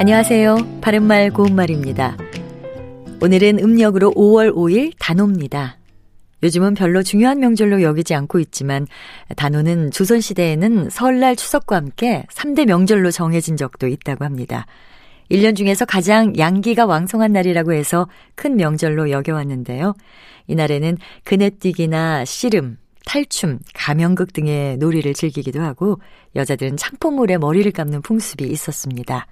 안녕하세요. 바른말 고운말입니다. 오늘은 음력으로 5월 5일 단오입니다. 요즘은 별로 중요한 명절로 여기지 않고 있지만 단오는 조선시대에는 설날 추석과 함께 3대 명절로 정해진 적도 있다고 합니다. 1년 중에서 가장 양기가 왕성한 날이라고 해서 큰 명절로 여겨왔는데요. 이날에는 그네뛰기나 씨름, 탈춤, 가명극 등의 놀이를 즐기기도 하고 여자들은 창포물에 머리를 감는 풍습이 있었습니다.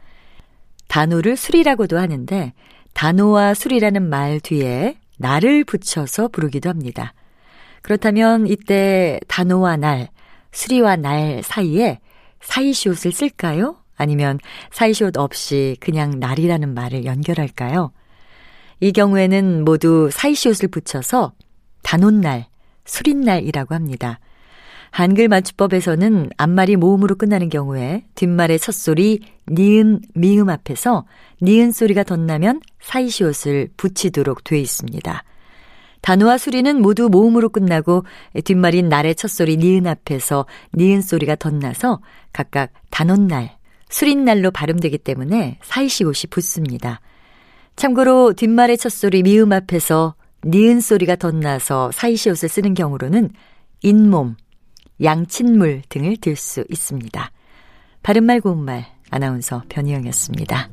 단오를 술이라고도 하는데 단오와 술이라는 말 뒤에 날을 붙여서 부르기도 합니다. 그렇다면 이때 단오와 날, 수리와 날 사이에 사이시옷을 쓸까요? 아니면 사이시옷 없이 그냥 날이라는 말을 연결할까요? 이 경우에는 모두 사이시옷을 붙여서 단오날, 수린날이라고 합니다. 한글 맞춤법에서는 앞말이 모음으로 끝나는 경우에 뒷말의 첫 소리 니은, 미음 앞에서 니은 소리가 덧나면 사이시옷을 붙이도록 돼 있습니다. 단어와 수리는 모두 모음으로 끝나고 뒷말인 날의 첫 소리 니은 앞에서 니은 소리가 덧나서 각각 단원날, 수린날로 발음되기 때문에 사이시옷이 붙습니다. 참고로 뒷말의 첫 소리 미음 앞에서 니은 소리가 덧나서 사이시옷을 쓰는 경우로는 잇몸, 양친물 등을 들 수 있습니다. 바른말 고운말 아나운서 변희영이었습니다.